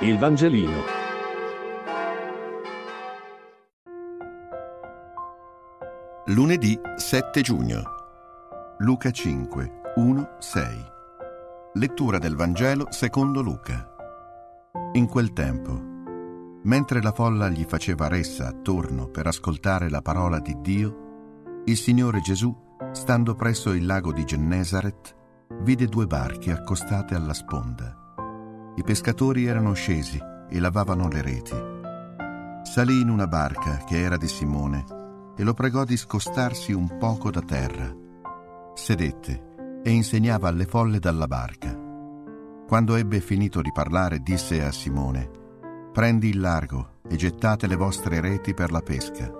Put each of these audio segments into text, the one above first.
Il Vangelino. Lunedì 7 giugno. Luca 5, 1, 6. Lettura del Vangelo secondo Luca. In quel tempo, mentre la folla gli faceva ressa attorno per ascoltare la parola di Dio, il Signore Gesù, stando presso il lago di Gennesaret, vide due barche accostate alla sponda i pescatori erano scesi e lavavano le reti. Salì in una barca che era di Simone e lo pregò di scostarsi un poco da terra. Sedette e insegnava alle folle dalla barca. Quando ebbe finito di parlare, disse a Simone, Prendi il largo e gettate le vostre reti per la pesca.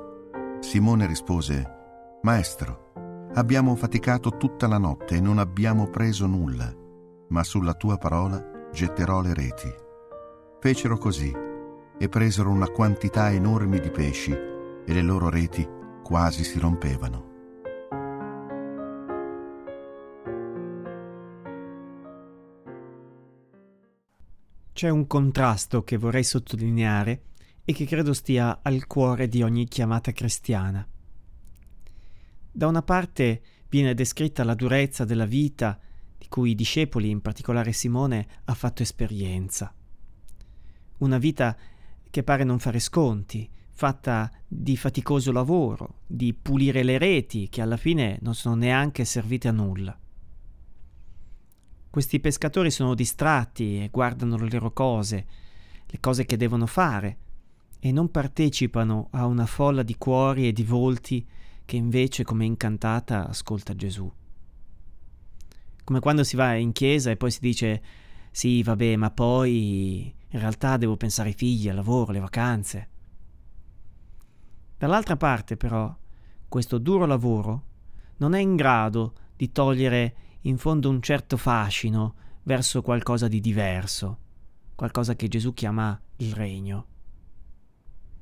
Simone rispose, Maestro, abbiamo faticato tutta la notte e non abbiamo preso nulla, ma sulla tua parola getterò le reti. Fecero così e presero una quantità enorme di pesci e le loro reti quasi si rompevano. C'è un contrasto che vorrei sottolineare e che credo stia al cuore di ogni chiamata cristiana. Da una parte viene descritta la durezza della vita di cui i discepoli, in particolare Simone, ha fatto esperienza. Una vita che pare non fare sconti, fatta di faticoso lavoro, di pulire le reti che alla fine non sono neanche servite a nulla. Questi pescatori sono distratti e guardano le loro cose, le cose che devono fare, e non partecipano a una folla di cuori e di volti che invece, come incantata, ascolta Gesù. Come quando si va in chiesa e poi si dice sì, vabbè, ma poi in realtà devo pensare ai figli, al lavoro, alle vacanze. Dall'altra parte, però, questo duro lavoro non è in grado di togliere in fondo un certo fascino verso qualcosa di diverso, qualcosa che Gesù chiama il regno.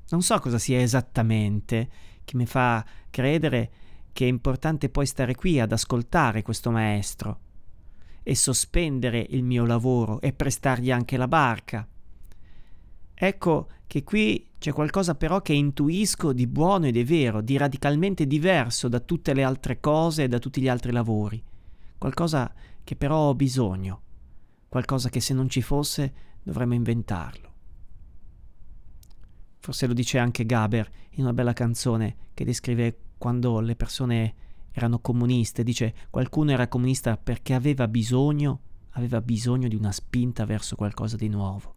Non so cosa sia esattamente che mi fa credere che è importante poi stare qui ad ascoltare questo maestro, e sospendere il mio lavoro e prestargli anche la barca. Ecco che qui c'è qualcosa però che intuisco di buono e di vero, di radicalmente diverso da tutte le altre cose e da tutti gli altri lavori. Qualcosa che però ho bisogno, qualcosa che se non ci fosse dovremmo inventarlo. Forse lo dice anche Gaber in una bella canzone che descrive quando le persone erano comuniste, dice qualcuno era comunista perché aveva bisogno, aveva bisogno di una spinta verso qualcosa di nuovo,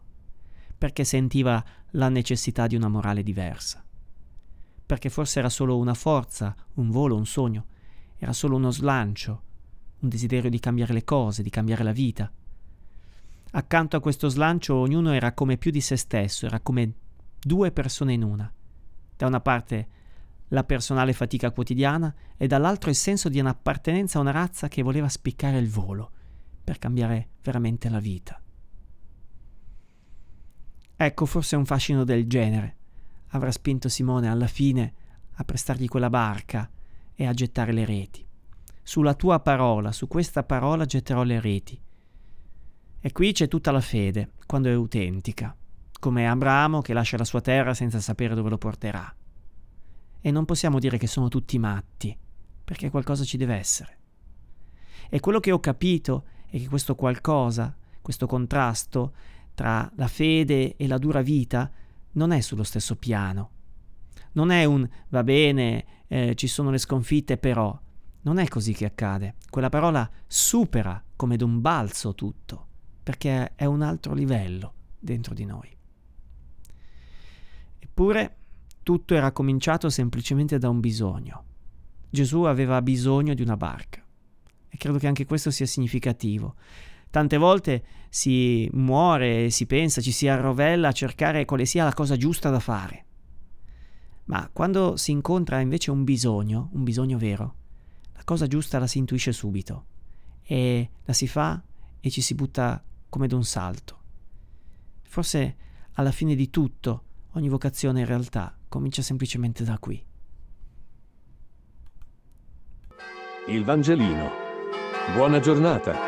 perché sentiva la necessità di una morale diversa, perché forse era solo una forza, un volo, un sogno, era solo uno slancio, un desiderio di cambiare le cose, di cambiare la vita. Accanto a questo slancio ognuno era come più di se stesso, era come due persone in una. Da una parte la personale fatica quotidiana e dall'altro il senso di un'appartenenza a una razza che voleva spiccare il volo per cambiare veramente la vita. Ecco, forse un fascino del genere avrà spinto Simone alla fine a prestargli quella barca e a gettare le reti. Sulla tua parola, su questa parola getterò le reti. E qui c'è tutta la fede, quando è autentica, come Abramo che lascia la sua terra senza sapere dove lo porterà. E non possiamo dire che sono tutti matti, perché qualcosa ci deve essere. E quello che ho capito è che questo qualcosa, questo contrasto tra la fede e la dura vita, non è sullo stesso piano. Non è un va bene, eh, ci sono le sconfitte, però. Non è così che accade. Quella parola supera come d'un balzo tutto, perché è un altro livello dentro di noi. Eppure tutto era cominciato semplicemente da un bisogno. Gesù aveva bisogno di una barca. E credo che anche questo sia significativo. Tante volte si muore, si pensa, ci si arrovella a cercare quale sia la cosa giusta da fare. Ma quando si incontra invece un bisogno, un bisogno vero, la cosa giusta la si intuisce subito e la si fa e ci si butta come d'un salto. Forse alla fine di tutto ogni vocazione in realtà comincia semplicemente da qui. Il Vangelino. Buona giornata.